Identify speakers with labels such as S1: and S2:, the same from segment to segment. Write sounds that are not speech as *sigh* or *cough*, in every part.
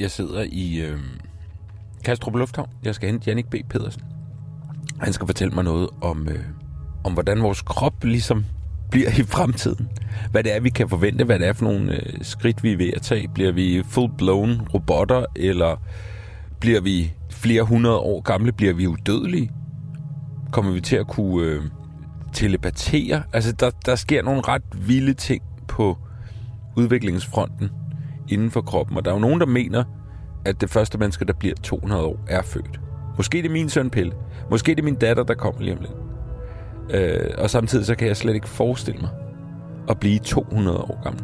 S1: Jeg sidder i øh, Kastrup Lufthavn. Jeg skal hente Jannik B. Pedersen. Han skal fortælle mig noget om, øh, om hvordan vores krop ligesom bliver i fremtiden. Hvad det er, vi kan forvente, hvad det er for nogle øh, skridt, vi er ved at tage. Bliver vi full-blown robotter, eller bliver vi flere hundrede år gamle? Bliver vi udødelige? Kommer vi til at kunne øh, telepatere? Altså, der, der sker nogle ret vilde ting på udviklingsfronten inden for kroppen. Og der er jo nogen, der mener, at det første menneske, der bliver 200 år, er født. Måske det er min søn Pelle. Måske det er min datter, der kommer lige om lidt. Øh, og samtidig så kan jeg slet ikke forestille mig at blive 200 år gammel.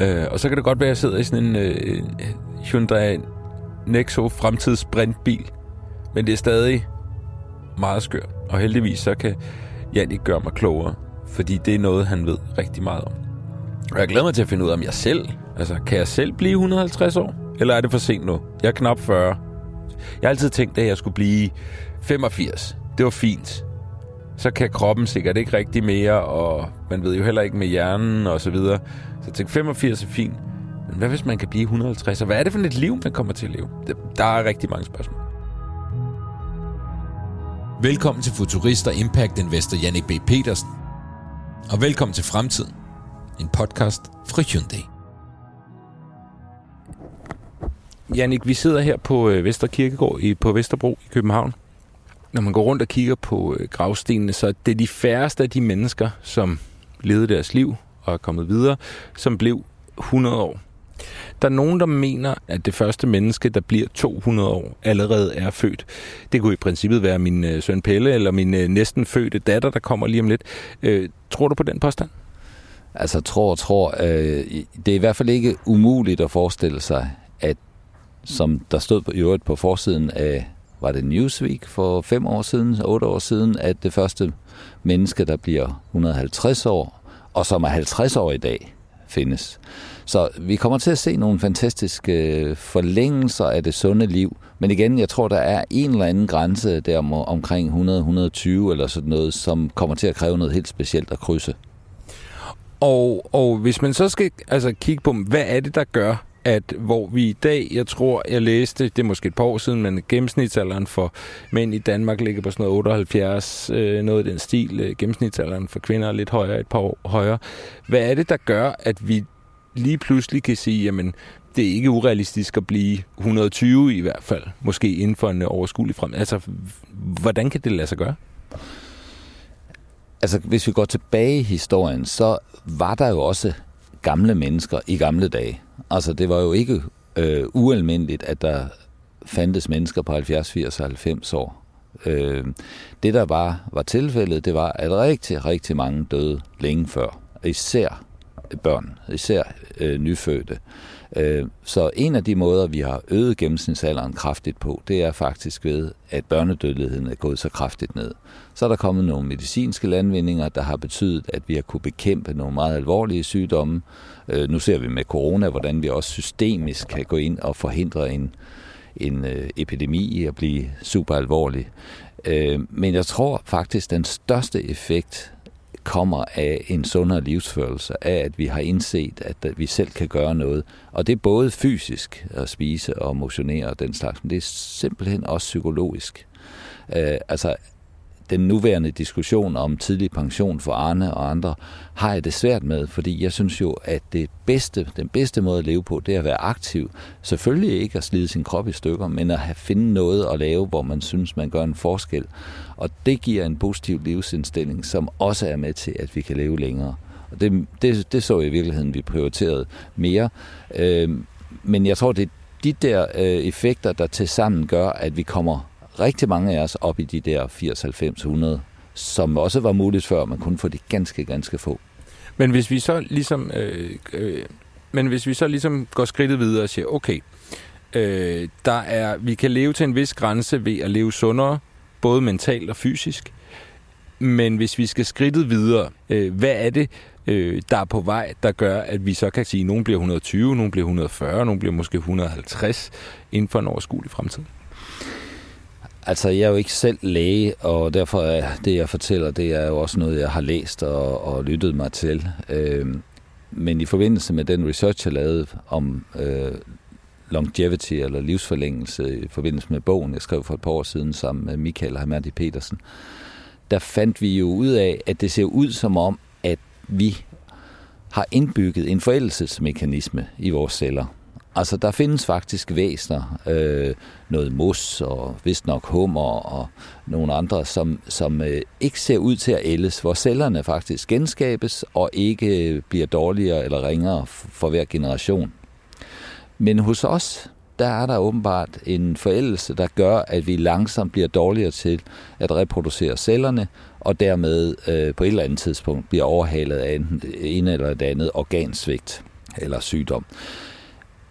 S1: Øh, og så kan det godt være, at jeg sidder i sådan en øh, Hyundai Nexo fremtidsbrintbil. Men det er stadig meget skørt. Og heldigvis så kan Jan ikke gøre mig klogere. Fordi det er noget, han ved rigtig meget om. Og jeg glæder mig til at finde ud af, om jeg selv... Altså, kan jeg selv blive 150 år? Eller er det for sent nu? Jeg er knap 40. Jeg har altid tænkt, at jeg skulle blive 85. Det var fint. Så kan kroppen sikkert ikke rigtig mere, og man ved jo heller ikke med hjernen og så videre. Så jeg tænkte, 85 er fint. Men hvad hvis man kan blive 150? Og hvad er det for et liv, man kommer til at leve? Der er rigtig mange spørgsmål.
S2: Velkommen til Futurist og Impact Investor Jannik B. Petersen. Og velkommen til Fremtiden. En podcast fra Hyundai.
S1: Jannik, vi sidder her på øh, Vesterkirkegård Vester Kirkegård i, på Vesterbro i København. Når man går rundt og kigger på øh, gravstenene, så det er de færreste af de mennesker, som levede deres liv og er kommet videre, som blev 100 år. Der er nogen, der mener, at det første menneske, der bliver 200 år, allerede er født. Det kunne i princippet være min øh, søn Pelle eller min øh, næsten fødte datter, der kommer lige om lidt. Øh, tror du på den påstand?
S3: Altså tror og tror. Øh, det er i hvert fald ikke umuligt at forestille sig, at som der stod på, i øvrigt på forsiden af, var det Newsweek for fem år siden, otte år siden, at det første menneske, der bliver 150 år, og som er 50 år i dag, findes. Så vi kommer til at se nogle fantastiske øh, forlængelser af det sunde liv. Men igen, jeg tror, der er en eller anden grænse der omkring 100-120 eller sådan noget, som kommer til at kræve noget helt specielt at krydse.
S1: Og, og hvis man så skal altså, kigge på, hvad er det, der gør, at hvor vi i dag, jeg tror, jeg læste, det er måske et par år siden, men gennemsnitsalderen for mænd i Danmark ligger på sådan noget 78, øh, noget i den stil. Øh, gennemsnitsalderen for kvinder er lidt højere, et par år højere. Hvad er det, der gør, at vi lige pludselig kan sige, jamen, det er ikke urealistisk at blive 120 i hvert fald, måske inden for en overskuelig frem. Altså, hvordan kan det lade sig gøre?
S3: Altså, hvis vi går tilbage i historien, så var der jo også gamle mennesker i gamle dage. Altså, det var jo ikke øh, ualmindeligt, at der fandtes mennesker på 70, 80 og 90 år. Øh, det, der var, var tilfældet, det var, at rigtig, rigtig mange døde længe før. Især børn, især øh, nyfødte. Øh, så en af de måder, vi har øget gennemsnitsalderen kraftigt på, det er faktisk ved, at børnedødeligheden er gået så kraftigt ned. Så er der kommet nogle medicinske landvindinger, der har betydet, at vi har kunne bekæmpe nogle meget alvorlige sygdomme. Øh, nu ser vi med corona, hvordan vi også systemisk kan gå ind og forhindre en, en øh, epidemi i at blive super alvorlig. Øh, men jeg tror faktisk, den største effekt kommer af en sundere livsførelse, af at vi har indset, at vi selv kan gøre noget. Og det er både fysisk at spise og motionere og den slags, men det er simpelthen også psykologisk. Øh, altså, den nuværende diskussion om tidlig pension for Arne og andre, har jeg det svært med, fordi jeg synes jo, at det bedste, den bedste måde at leve på, det er at være aktiv. Selvfølgelig ikke at slide sin krop i stykker, men at have finde noget at lave, hvor man synes, man gør en forskel. Og det giver en positiv livsindstilling, som også er med til, at vi kan leve længere. Og det, det, det så jeg i virkeligheden, vi prioriterede mere. Øh, men jeg tror, det er de der øh, effekter, der til sammen gør, at vi kommer rigtig mange af os op i de der 80, 90, 100, som også var muligt før, man kunne få de ganske, ganske få.
S1: Men hvis vi så ligesom, øh, øh, men hvis vi så ligesom går skridtet videre og siger, okay, øh, der er, vi kan leve til en vis grænse ved at leve sundere, både mentalt og fysisk. Men hvis vi skal skridtet videre, øh, hvad er det, øh, der er på vej, der gør, at vi så kan sige, at nogen bliver 120, nogen bliver 140, nogen bliver måske 150 inden for en overskuelig fremtid?
S3: Altså, jeg er jo ikke selv læge, og derfor er det, jeg fortæller, det er jo også noget, jeg har læst og, og lyttet mig til. Øh, men i forbindelse med den research, jeg lavede om øh, longevity eller livsforlængelse i forbindelse med bogen, jeg skrev for et par år siden sammen med Michael Hamadi Petersen, der fandt vi jo ud af, at det ser ud som om, at vi har indbygget en forældelsesmekanisme i vores celler. Altså, der findes faktisk væsner, øh, noget mos og vist nok hummer og nogle andre, som, som øh, ikke ser ud til at ældes, hvor cellerne faktisk genskabes og ikke øh, bliver dårligere eller ringere for hver generation. Men hos os, der er der åbenbart en forældelse, der gør, at vi langsomt bliver dårligere til at reproducere cellerne, og dermed øh, på et eller andet tidspunkt bliver overhalet af enten en eller et andet organsvigt eller sygdom.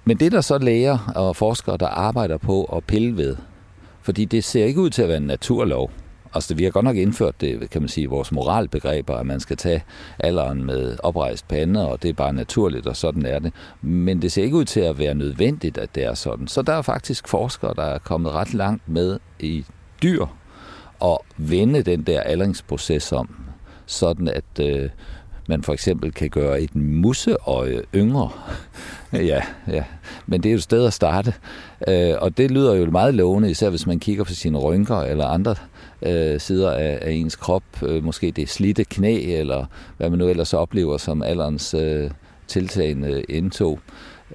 S3: Men det er der så læger og forskere, der arbejder på at pille ved. Fordi det ser ikke ud til at være en naturlov. Altså, vi har godt nok indført det, kan man sige, vores moralbegreber, at man skal tage alderen med oprejst pande, og det er bare naturligt, og sådan er det. Men det ser ikke ud til at være nødvendigt, at det er sådan. Så der er faktisk forskere, der er kommet ret langt med i dyr, og vende den der aldringsproces om, sådan at øh, man for eksempel kan gøre et musseøje yngre. *laughs* ja, ja, men det er jo et sted at starte. Øh, og det lyder jo meget lovende, især hvis man kigger på sine rynker eller andre øh, sider af, af ens krop. Øh, måske det slidte knæ, eller hvad man nu ellers oplever som alderens øh, tiltagende indtog.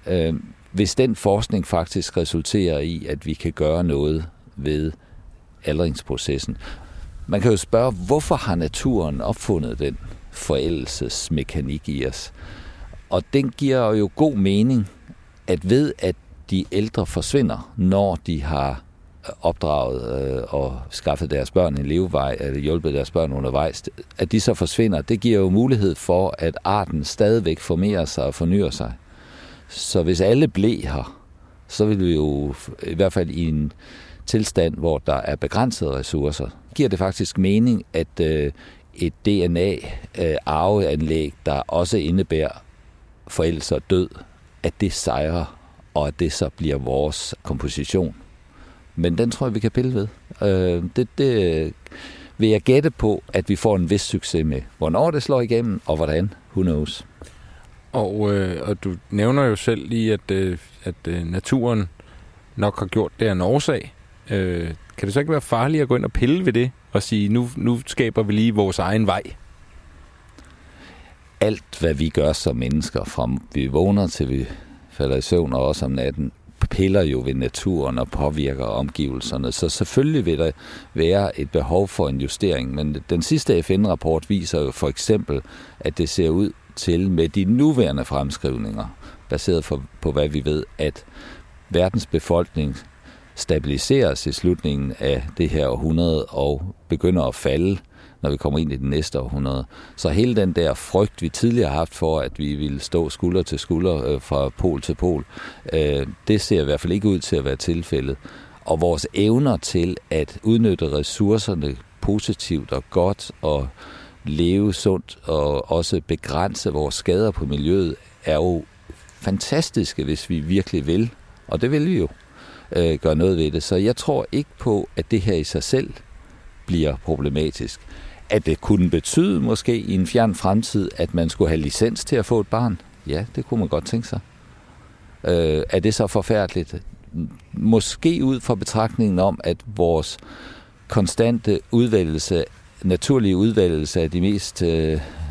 S3: Øh, hvis den forskning faktisk resulterer i, at vi kan gøre noget ved aldringsprocessen. Man kan jo spørge, hvorfor har naturen opfundet den forældelsesmekanik i os? Og den giver jo god mening, at ved at de ældre forsvinder, når de har øh, opdraget øh, og skaffet deres børn en levevej, eller hjulpet deres børn undervejs, at de så forsvinder, det giver jo mulighed for, at arten stadigvæk formerer sig og fornyer sig. Så hvis alle blev her, så vil vi jo i hvert fald i en tilstand, hvor der er begrænsede ressourcer, giver det faktisk mening, at øh, et DNA-arveanlæg, øh, der også indebærer forældre og død, at det sejrer, og at det så bliver vores komposition. Men den tror jeg, vi kan pille ved. Øh, det, det vil jeg gætte på, at vi får en vis succes med. Hvornår det slår igennem, og hvordan, who knows.
S1: Og, øh, og du nævner jo selv lige, at, øh, at øh, naturen nok har gjort det af en årsag. Øh, kan det så ikke være farligt at gå ind og pille ved det, og sige, nu, nu skaber vi lige vores egen vej?
S3: Alt, hvad vi gør som mennesker, fra vi vågner til vi falder i søvn, og også om natten, piller jo ved naturen og påvirker omgivelserne. Så selvfølgelig vil der være et behov for en justering, men den sidste FN-rapport viser jo for eksempel, at det ser ud til med de nuværende fremskrivninger, baseret på hvad vi ved, at verdens befolkning stabiliseres i slutningen af det her århundrede og begynder at falde, når vi kommer ind i det næste århundrede. Så hele den der frygt, vi tidligere har haft for, at vi ville stå skulder til skulder øh, fra pol til pol, øh, det ser i hvert fald ikke ud til at være tilfældet. Og vores evner til at udnytte ressourcerne positivt og godt og leve sundt og også begrænse vores skader på miljøet, er jo fantastiske, hvis vi virkelig vil. Og det vil vi jo øh, gøre noget ved det. Så jeg tror ikke på, at det her i sig selv bliver problematisk. At det kunne betyde måske i en fjern fremtid, at man skulle have licens til at få et barn, ja, det kunne man godt tænke sig. Øh, er det så forfærdeligt? Måske ud fra betragtningen om, at vores konstante udvælgelse, naturlige udvælgelse af de mest uh,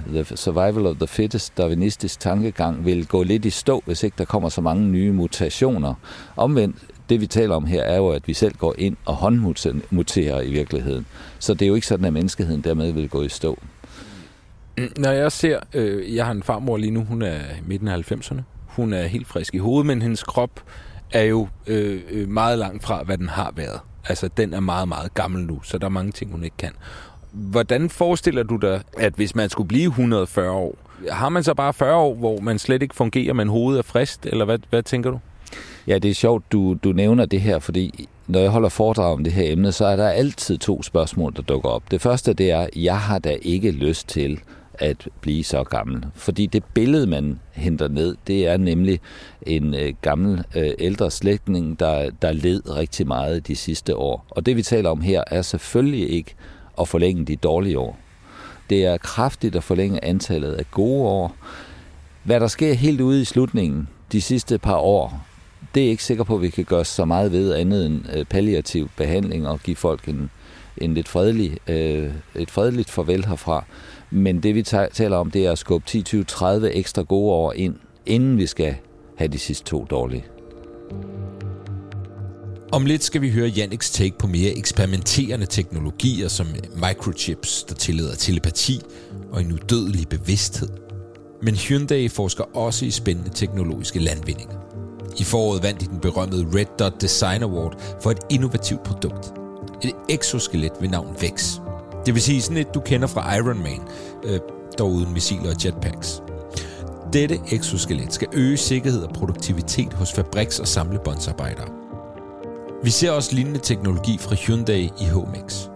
S3: the survival of the fittest, darwinistisk tankegang, vil gå lidt i stå, hvis ikke der kommer så mange nye mutationer. Omvendt det vi taler om her er jo, at vi selv går ind og håndmuterer i virkeligheden. Så det er jo ikke sådan, at menneskeheden dermed vil gå i stå.
S1: Mm, når jeg ser, øh, jeg har en farmor lige nu, hun er midten af 90'erne. Hun er helt frisk i hovedet, men hendes krop er jo øh, øh, meget langt fra, hvad den har været. Altså, den er meget, meget gammel nu, så der er mange ting, hun ikke kan. Hvordan forestiller du dig, at hvis man skulle blive 140 år, har man så bare 40 år, hvor man slet ikke fungerer, men hovedet er frist, eller hvad, hvad tænker du?
S3: Ja, det er sjovt, du, du nævner det her, fordi når jeg holder foredrag om det her emne, så er der altid to spørgsmål, der dukker op. Det første, det er, jeg har da ikke lyst til at blive så gammel. Fordi det billede, man henter ned, det er nemlig en øh, gammel øh, ældre slægtning, der, der led rigtig meget de sidste år. Og det, vi taler om her, er selvfølgelig ikke at forlænge de dårlige år. Det er kraftigt at forlænge antallet af gode år. Hvad der sker helt ude i slutningen, de sidste par år, det er ikke sikker på, at vi kan gøre så meget ved andet end øh, palliativ behandling og give folk en, en lidt fredelig, øh, et fredeligt farvel herfra. Men det vi taler om, det er at skubbe 10, 20, 30 ekstra gode år ind, inden vi skal have de sidste to dårlige.
S2: Om lidt skal vi høre Janniks take på mere eksperimenterende teknologier som microchips, der tillader telepati og en udødelig bevidsthed. Men Hyundai forsker også i spændende teknologiske landvindinger. I foråret vandt de den berømmede Red Dot Design Award for et innovativt produkt. Et exoskelet ved navn VEX. Det vil sige sådan et, du kender fra Iron Man, øh, dog uden missiler og jetpacks. Dette exoskelet skal øge sikkerhed og produktivitet hos fabriks- og samlebåndsarbejdere. Vi ser også lignende teknologi fra Hyundai i HMX.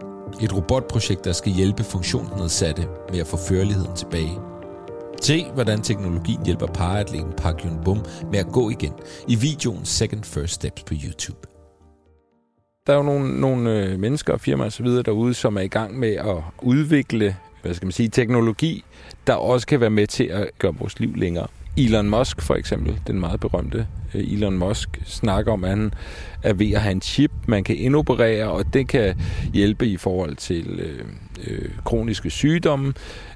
S2: Et robotprojekt, der skal hjælpe funktionsnedsatte med at få førligheden tilbage. Se, hvordan teknologien hjælper paratleten Park Yun Bum med at gå igen i videoen Second First Steps på YouTube.
S1: Der er jo nogle, nogle øh, mennesker og firmaer osv. derude, som er i gang med at udvikle hvad skal man sige, teknologi, der også kan være med til at gøre vores liv længere. Elon Musk for eksempel, den meget berømte øh, Elon Musk, snakker om, at han er ved at have en chip, man kan indoperere, og det kan hjælpe i forhold til øh, øh, kroniske sygdomme,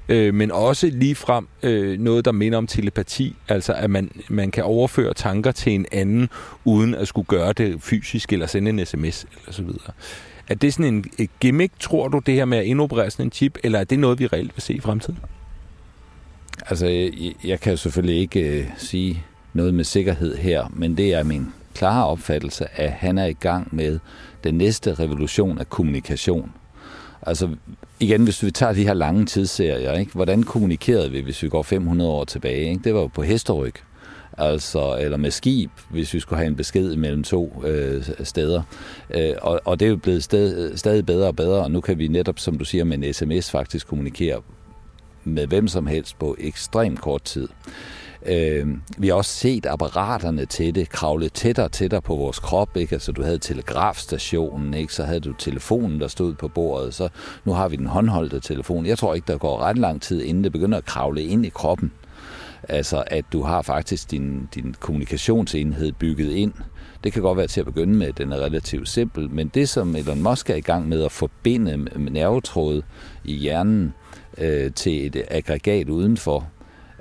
S1: øh, men også lige frem øh, noget, der minder om telepati, altså at man, man kan overføre tanker til en anden, uden at skulle gøre det fysisk, eller sende en sms, eller så videre. Er det sådan en gimmick, tror du, det her med at indoperere sådan en chip, eller er det noget, vi reelt vil se i fremtiden?
S3: Altså, jeg, jeg kan selvfølgelig ikke øh, sige noget med sikkerhed her, men det er min klare opfattelse, at han er i gang med den næste revolution af kommunikation. Altså, igen, hvis vi tager de her lange tidsserier, ikke? hvordan kommunikerede vi, hvis vi går 500 år tilbage? Ikke? Det var jo på hesteryg, altså, eller med skib, hvis vi skulle have en besked mellem to øh, steder. Øh, og, og det er jo blevet sted, stadig bedre og bedre, og nu kan vi netop, som du siger, med en sms faktisk kommunikere med hvem som helst på ekstremt kort tid. Øh, vi har også set apparaterne til det kravle tættere og tættere på vores krop. Ikke? Altså, du havde telegrafstationen, ikke? så havde du telefonen, der stod på bordet. Så nu har vi den håndholdte telefon. Jeg tror ikke, der går ret lang tid, inden det begynder at kravle ind i kroppen. Altså, at du har faktisk din, din kommunikationsenhed bygget ind. Det kan godt være til at begynde med, den er relativt simpel, men det, som Elon Musk er i gang med at forbinde nervetråd i hjernen øh, Øh, til et aggregat udenfor,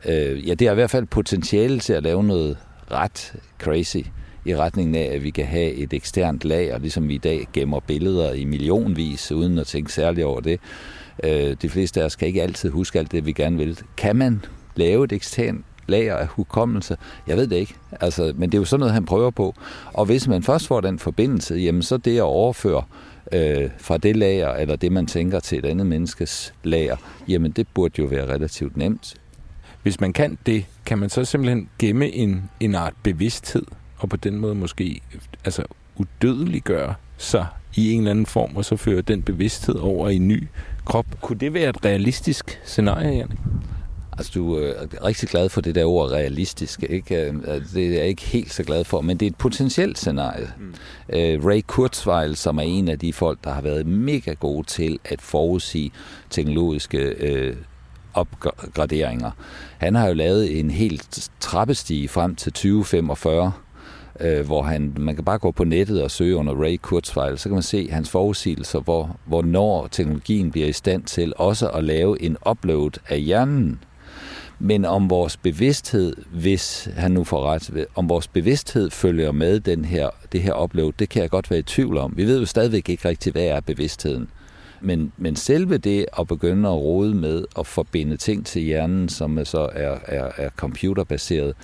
S3: øh, ja, det har i hvert fald potentiale til at lave noget ret crazy i retningen af, at vi kan have et eksternt lager, ligesom vi i dag gemmer billeder i millionvis, uden at tænke særligt over det. Øh, de fleste af os kan ikke altid huske alt det, vi gerne vil. Kan man lave et eksternt lager af hukommelse? Jeg ved det ikke. Altså, men det er jo sådan noget, han prøver på. Og hvis man først får den forbindelse, jamen så det at overføre øh, Øh, fra det lager, eller det man tænker til et andet menneskes lager, jamen det burde jo være relativt nemt.
S1: Hvis man kan det, kan man så simpelthen gemme en, en art bevidsthed, og på den måde måske altså udødeliggøre sig i en eller anden form, og så føre den bevidsthed over i en ny krop. Kunne det være et realistisk scenarie, Janne?
S3: Altså, du er rigtig glad for det der ord realistisk, ikke? Øh, det er jeg ikke helt så glad for, men det er et potentielt scenarie. Mm. Øh, Ray Kurzweil, som er en af de folk, der har været mega gode til at forudsige teknologiske øh, opgraderinger. Han har jo lavet en helt trappestige frem til 2045, øh, hvor han, man kan bare gå på nettet og søge under Ray Kurzweil, så kan man se hans forudsigelser, hvor, hvornår teknologien bliver i stand til også at lave en upload af hjernen. Men om vores bevidsthed, hvis han nu får ret, om vores bevidsthed følger med den her, det her upload, det kan jeg godt være i tvivl om. Vi ved jo stadigvæk ikke rigtigt, hvad er bevidstheden. Men, men selve det at begynde at rode med at forbinde ting til hjernen, som så er, er, er computerbaseret,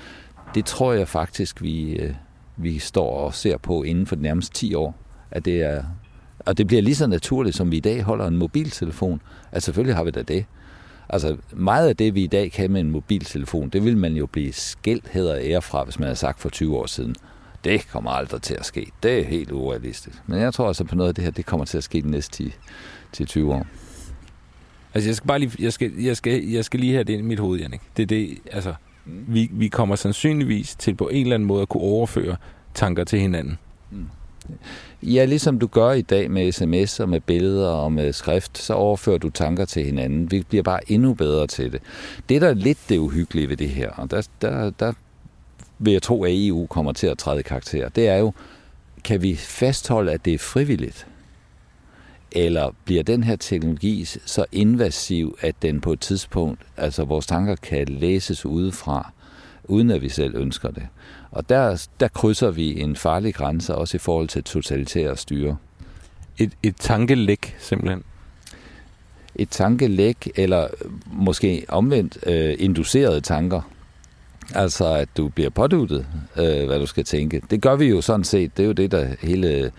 S3: det tror jeg faktisk, vi, øh, vi står og ser på inden for de nærmeste 10 år. At det er, og det bliver lige så naturligt, som vi i dag holder en mobiltelefon. At selvfølgelig har vi da det. Altså meget af det, vi i dag kan med en mobiltelefon, det vil man jo blive skilt hedder ære fra, hvis man havde sagt for 20 år siden. Det kommer aldrig til at ske. Det er helt urealistisk. Men jeg tror altså på noget af det her, det kommer til at ske de næste 10, til 20 år.
S1: Altså, jeg skal bare lige, jeg skal, jeg skal, jeg skal lige have det ind i mit hoved, Jannik. Det er det, altså, vi, vi kommer sandsynligvis til på en eller anden måde at kunne overføre tanker til hinanden. Mm.
S3: Ja, ligesom du gør i dag med sms og med billeder og med skrift, så overfører du tanker til hinanden. Vi bliver bare endnu bedre til det. Det, der er lidt det uhyggelige ved det her, og der, der, der vil jeg tro, at EU kommer til at træde karakter. Det er jo, kan vi fastholde, at det er frivilligt? Eller bliver den her teknologi så invasiv, at den på et tidspunkt, altså vores tanker kan læses udefra, uden at vi selv ønsker det? Og der, der krydser vi en farlig grænse, også i forhold til totalitære styre.
S1: Et, et tankelæg, simpelthen?
S3: Et tankelæg, eller måske omvendt øh, inducerede tanker. Altså, at du bliver påduttet, øh, hvad du skal tænke. Det gør vi jo sådan set. Det er jo det, der hele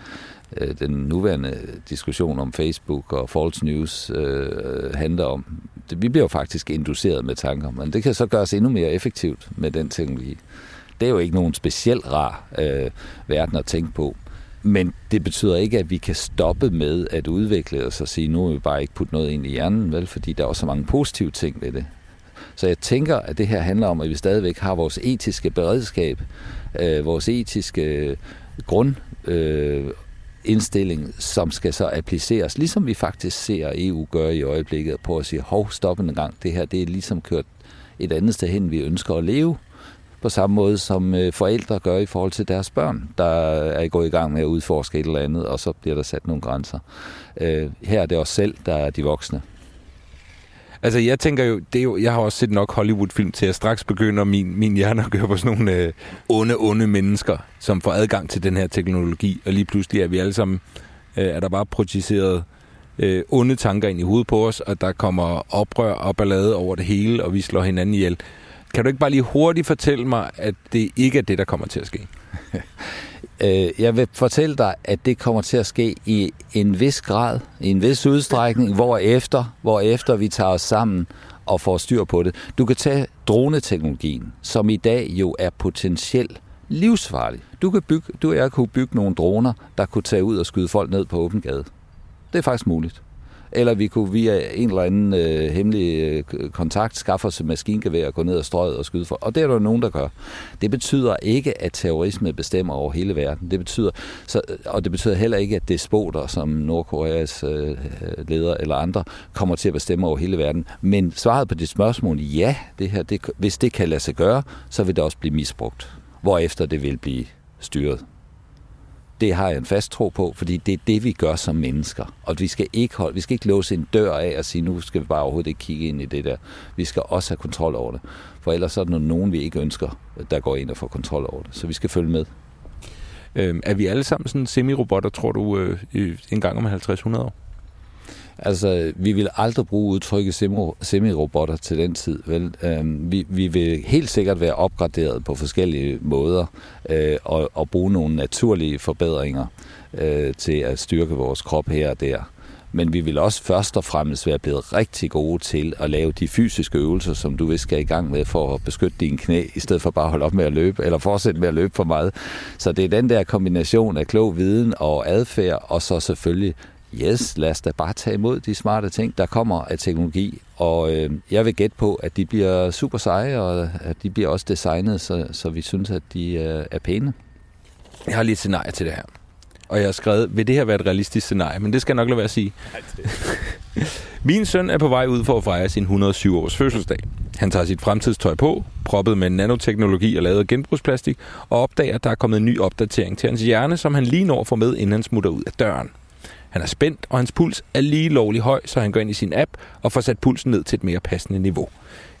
S3: øh, den nuværende diskussion om Facebook og false news øh, handler om. Det, vi bliver jo faktisk induceret med tanker, men det kan så gøres endnu mere effektivt med den teknologi. Det er jo ikke nogen specielt rar øh, verden at tænke på. Men det betyder ikke, at vi kan stoppe med at udvikle os og sige, nu vil vi bare ikke putte noget ind i hjernen, vel? fordi der er også så mange positive ting ved det. Så jeg tænker, at det her handler om, at vi stadigvæk har vores etiske beredskab, øh, vores etiske grund, øh, som skal så appliceres, ligesom vi faktisk ser EU gøre i øjeblikket, på at sige, hov, stop en gang, det her det er ligesom kørt et andet sted hen, vi ønsker at leve, på samme måde som øh, forældre gør i forhold til deres børn, der er gået i gang med at udforske et eller andet, og så bliver der sat nogle grænser. Øh, her er det os selv, der er de voksne.
S1: Altså, jeg tænker jo, det er jo, jeg har også set nok Hollywood-film til at straks begynder min, min hjerne at gøre på sådan nogle øh, onde, onde mennesker, som får adgang til den her teknologi, og lige pludselig er vi alle sammen, øh, er der bare projiceret øh, onde tanker ind i hovedet på os, og der kommer oprør og ballade over det hele, og vi slår hinanden ihjel. Kan du ikke bare lige hurtigt fortælle mig, at det ikke er det, der kommer til at ske? *laughs*
S3: Øh, jeg vil fortælle dig, at det kommer til at ske i en vis grad, i en vis udstrækning, hvor efter, hvor efter vi tager os sammen og får styr på det. Du kan tage droneteknologien, som i dag jo er potentielt livsfarlig. Du, kan bygge, du og jeg kunne bygge nogle droner, der kunne tage ud og skyde folk ned på åben gade. Det er faktisk muligt eller vi kunne via en eller anden øh, hemmelig øh, kontakt skaffe os et maskingevær og gå ned og strøget og skyde for. Og det er der nogen, der gør. Det betyder ikke, at terrorisme bestemmer over hele verden. Det betyder, så, og det betyder heller ikke, at despoter som Nordkoreas øh, øh, leder eller andre kommer til at bestemme over hele verden. Men svaret på dit spørgsmål, ja, det her, det, hvis det kan lade sig gøre, så vil det også blive misbrugt. Hvorefter det vil blive styret det har jeg en fast tro på, fordi det er det, vi gør som mennesker. Og vi skal ikke, holde, vi skal ikke låse en dør af og sige, nu skal vi bare overhovedet ikke kigge ind i det der. Vi skal også have kontrol over det. For ellers er der nogen, vi ikke ønsker, der går ind og får kontrol over det. Så vi skal følge med.
S1: Øh, er vi alle sammen sådan semi-robotter, tror du, øh, en gang om 50-100 år?
S3: Altså, vi vil aldrig bruge udtrykket semirobotter til den tid. Vel? Øhm, vi, vi vil helt sikkert være opgraderet på forskellige måder øh, og, og bruge nogle naturlige forbedringer øh, til at styrke vores krop her og der. Men vi vil også først og fremmest være blevet rigtig gode til at lave de fysiske øvelser, som du vil skal i gang med for at beskytte dine knæ, i stedet for bare at holde op med at løbe, eller fortsætte med at løbe for meget. Så det er den der kombination af klog viden og adfærd, og så selvfølgelig yes, lad os da bare tage imod de smarte ting, der kommer af teknologi. Og øh, jeg vil gætte på, at de bliver super seje, og at de bliver også designet, så, så vi synes, at de øh, er pæne.
S1: Jeg har lige et scenarie til det her. Og jeg har skrevet, vil det her være et realistisk scenarie? Men det skal jeg nok lade være at sige. *laughs* Min søn er på vej ud for at fejre sin 107 års fødselsdag. Han tager sit fremtidstøj på, proppet med nanoteknologi og lavet genbrugsplastik, og opdager, at der er kommet en ny opdatering til hans hjerne, som han lige når får med, inden han smutter ud af døren. Han er spændt, og hans puls er lige lovlig høj, så han går ind i sin app og får sat pulsen ned til et mere passende niveau.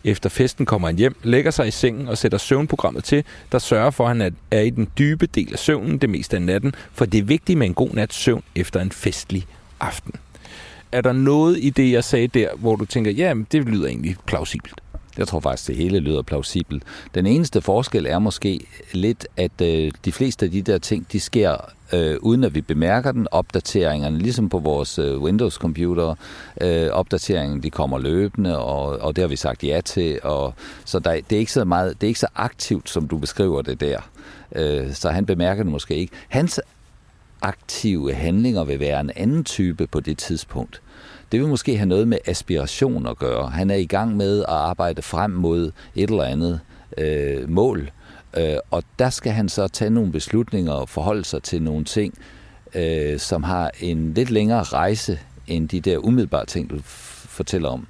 S1: Efter festen kommer han hjem, lægger sig i sengen og sætter søvnprogrammet til, der sørger for, at han er i den dybe del af søvnen det meste af natten, for det er vigtigt med en god nats søvn efter en festlig aften. Er der noget i det, jeg sagde der, hvor du tænker, ja, det lyder egentlig plausibelt?
S3: Jeg tror faktisk, det hele lyder plausibelt. Den eneste forskel er måske lidt, at øh, de fleste af de der ting, de sker øh, uden at vi bemærker den. Opdateringerne, ligesom på vores øh, Windows-computer, øh, opdateringen, de kommer løbende, og, og det har vi sagt ja til. Og, så der, det, er ikke så meget, det er ikke så aktivt, som du beskriver det der. Øh, så han bemærker det måske ikke. Hans aktive handlinger vil være en anden type på det tidspunkt. Det vil måske have noget med aspiration at gøre. Han er i gang med at arbejde frem mod et eller andet øh, mål, øh, og der skal han så tage nogle beslutninger og forholde sig til nogle ting, øh, som har en lidt længere rejse end de der umiddelbare ting, du fortæller om.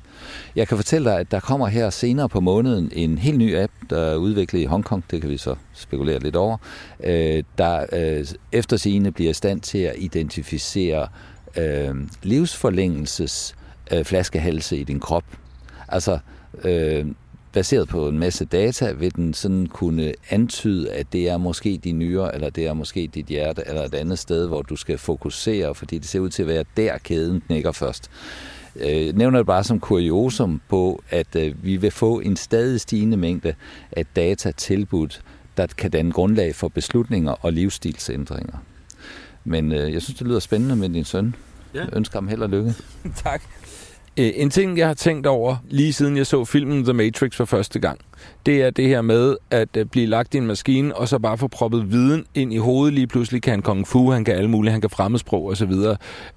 S3: Jeg kan fortælle dig, at der kommer her senere på måneden en helt ny app, der er udviklet i Hongkong, det kan vi så spekulere lidt over, øh, der øh, efter sigende bliver i stand til at identificere øh, livsforlængelses øh, flaskehalse i din krop. Altså, øh, baseret på en masse data, vil den sådan kunne antyde, at det er måske dine nyrer, eller det er måske dit hjerte, eller et andet sted, hvor du skal fokusere, fordi det ser ud til at være der, kæden knækker først. Jeg nævner det bare som kuriosum på, at øh, vi vil få en stadig stigende mængde af data tilbudt, der kan danne grundlag for beslutninger og livsstilsændringer. Men øh, jeg synes, det lyder spændende med din søn. Ja. Jeg ønsker ham held og lykke. *laughs*
S1: tak. Øh, en ting, jeg har tænkt over, lige siden jeg så filmen The Matrix for første gang, det er det her med at øh, blive lagt i en maskine, og så bare få proppet viden ind i hovedet. Lige pludselig kan han kung fu, han kan alle mulige, han kan fremmedsprog osv.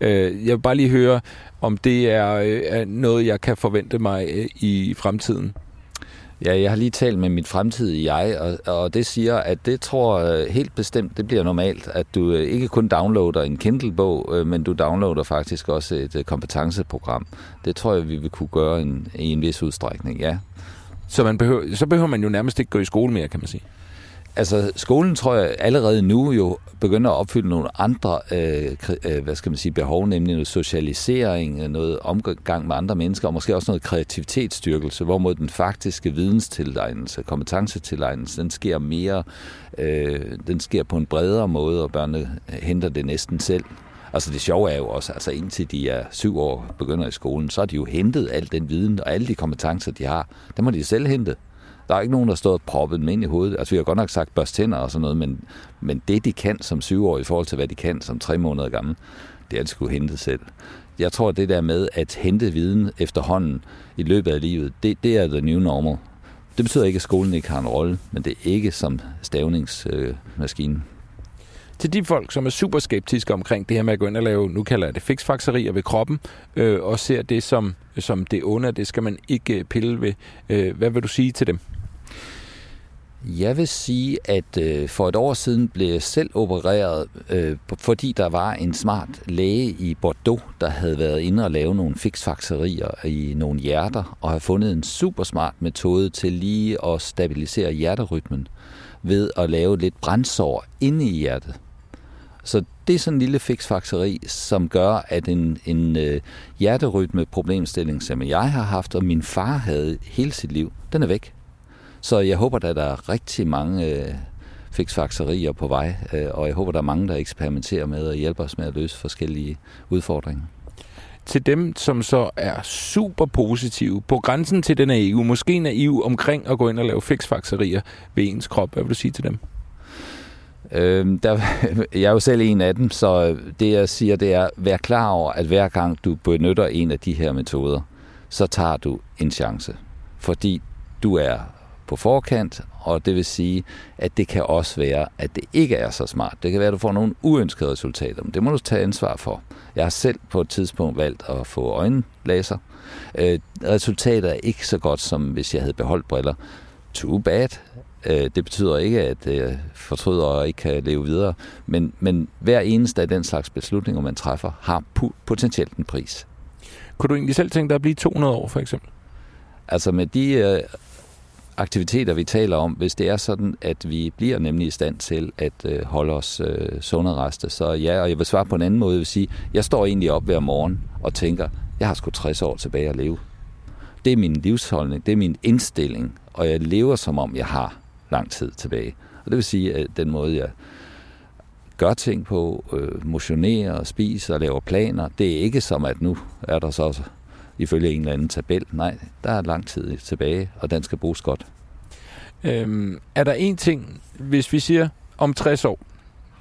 S1: Øh, jeg vil bare lige høre, om det er noget, jeg kan forvente mig i fremtiden.
S3: Ja, jeg har lige talt med mit fremtidige jeg, og, og det siger, at det tror helt bestemt, det bliver normalt, at du øh, ikke kun downloader en Kindle-bog, øh, men du downloader faktisk også et øh, kompetenceprogram. Det tror jeg, vi vil kunne gøre en, i en vis udstrækning, ja.
S1: Så, man behøver, så behøver man jo nærmest ikke gå i skole mere, kan man sige.
S3: Altså, skolen tror jeg allerede nu jo begynder at opfylde nogle andre øh, øh, hvad skal man sige, behov, nemlig noget socialisering, øh, noget omgang med andre mennesker, og måske også noget kreativitetsstyrkelse, hvorimod den faktiske videnstilegnelse, kompetencetilegnelse, den sker mere, øh, den sker på en bredere måde, og børnene henter det næsten selv. Altså det sjove er jo også, altså indtil de er syv år begynder i skolen, så har de jo hentet al den viden og alle de kompetencer, de har. Det må de selv hente. Der er ikke nogen, der står og proppet dem ind i hovedet. Altså vi har godt nok sagt børst tænder og sådan noget, men, men det de kan som syvårige i forhold til hvad de kan som tre måneder gammel, det er de skulle hente selv. Jeg tror, det der med at hente viden efterhånden i løbet af livet, det, det er the new normal. Det betyder ikke, at skolen ikke har en rolle, men det er ikke som stavningsmaskine. Øh,
S1: til de folk, som er super skeptiske omkring det her med at gå ind og lave, nu kalder jeg det fiksfakserier ved kroppen, øh, og ser det som, som det onde, det skal man ikke øh, pille ved. Øh, hvad vil du sige til dem?
S3: Jeg vil sige, at øh, for et år siden blev jeg selv opereret, øh, fordi der var en smart læge i Bordeaux, der havde været inde og lave nogle fiksfakserier i nogle hjerter, og havde fundet en super smart metode til lige at stabilisere hjerterytmen ved at lave lidt brændsår inde i hjertet. Så det er sådan en lille fiksfakseri, som gør, at en, en øh, hjerterytme problemstilling, som jeg har haft, og min far havde hele sit liv, den er væk. Så jeg håber, at der er rigtig mange øh, fiksfakserier på vej, øh, og jeg håber, der er mange, der eksperimenterer med og hjælper os med at løse forskellige udfordringer.
S1: Til dem, som så er super positive, på grænsen til den naive, måske naiv omkring at gå ind og lave fiksfakserier ved ens krop, hvad vil du sige til dem?
S3: Øh, der, *laughs* jeg er jo selv en af dem, så det jeg siger, det er, vær klar over, at hver gang du benytter en af de her metoder, så tager du en chance. Fordi du er på forkant, og det vil sige, at det kan også være, at det ikke er så smart. Det kan være, at du får nogle uønskede resultater, men det må du tage ansvar for. Jeg har selv på et tidspunkt valgt at få øjenlaser. Øh, resultatet er ikke så godt, som hvis jeg havde beholdt briller. Too bad. Øh, det betyder ikke, at jeg fortryder og ikke kan leve videre, men, men hver eneste af den slags beslutninger, man træffer, har potentielt en pris.
S1: Kunne du egentlig selv tænke dig at blive 200 år, for eksempel?
S3: Altså med de øh, aktiviteter, vi taler om, hvis det er sådan, at vi bliver nemlig i stand til at øh, holde os øh, sunde reste, så ja, og jeg vil svare på en anden måde, jeg vil sige, jeg står egentlig op hver morgen og tænker, jeg har sgu 60 år tilbage at leve. Det er min livsholdning, det er min indstilling, og jeg lever som om, jeg har lang tid tilbage. Og det vil sige, at den måde, jeg gør ting på, øh, motionerer og spiser og laver planer, det er ikke som, at nu er der så også ifølge en eller anden tabel. Nej, der er lang tid tilbage, og den skal bruges godt.
S1: Øhm, er der en ting, hvis vi siger om 60 år,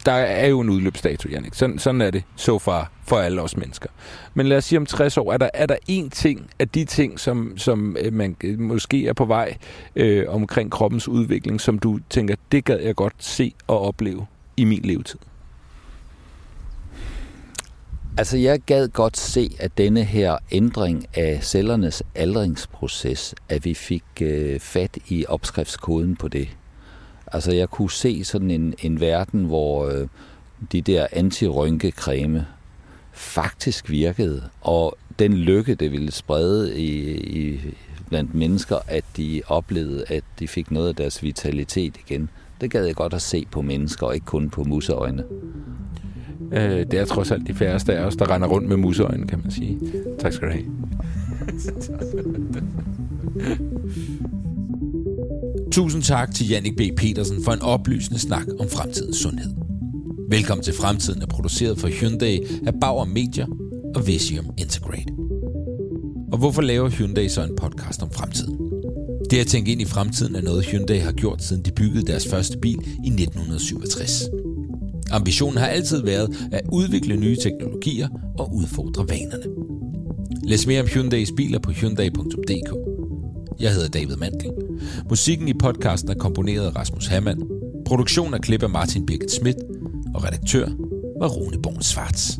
S1: der er jo en udløbsdato, Jannik. Sådan, sådan er det så far for alle os mennesker. Men lad os sige om 60 år, er der, er der en ting af de ting, som, som øh, man øh, måske er på vej øh, omkring kroppens udvikling, som du tænker, det gad jeg godt se og opleve i min levetid?
S3: Altså, jeg gad godt se, at denne her ændring af cellernes aldringsproces, at vi fik øh, fat i opskriftskoden på det. Altså, jeg kunne se sådan en, en verden, hvor øh, de der antirynkecreme faktisk virkede. Og den lykke, det ville sprede i, i, blandt mennesker, at de oplevede, at de fik noget af deres vitalitet igen. Det gad jeg godt at se på mennesker, og ikke kun på musseøjne.
S4: Øh, det er trods alt de færreste af os, der render rundt med musøjne, kan man sige. Tak skal du have.
S1: Tusind tak til Jannik B. Petersen for en oplysende snak om fremtidens sundhed. Velkommen til Fremtiden er produceret for Hyundai af Bauer Media og Visium Integrate. Og hvorfor laver Hyundai så en podcast om fremtiden? Det at tænke ind i fremtiden er noget Hyundai har gjort siden de byggede deres første bil i 1967. Ambitionen har altid været at udvikle nye teknologier og udfordre vanerne. Læs mere om Hyundais biler på hyundai.dk. Jeg hedder David Mantel. Musikken i podcasten er komponeret af Rasmus Hammann. Produktion er klip af Martin Birgit Schmidt. Og redaktør var Rune Born Svarts.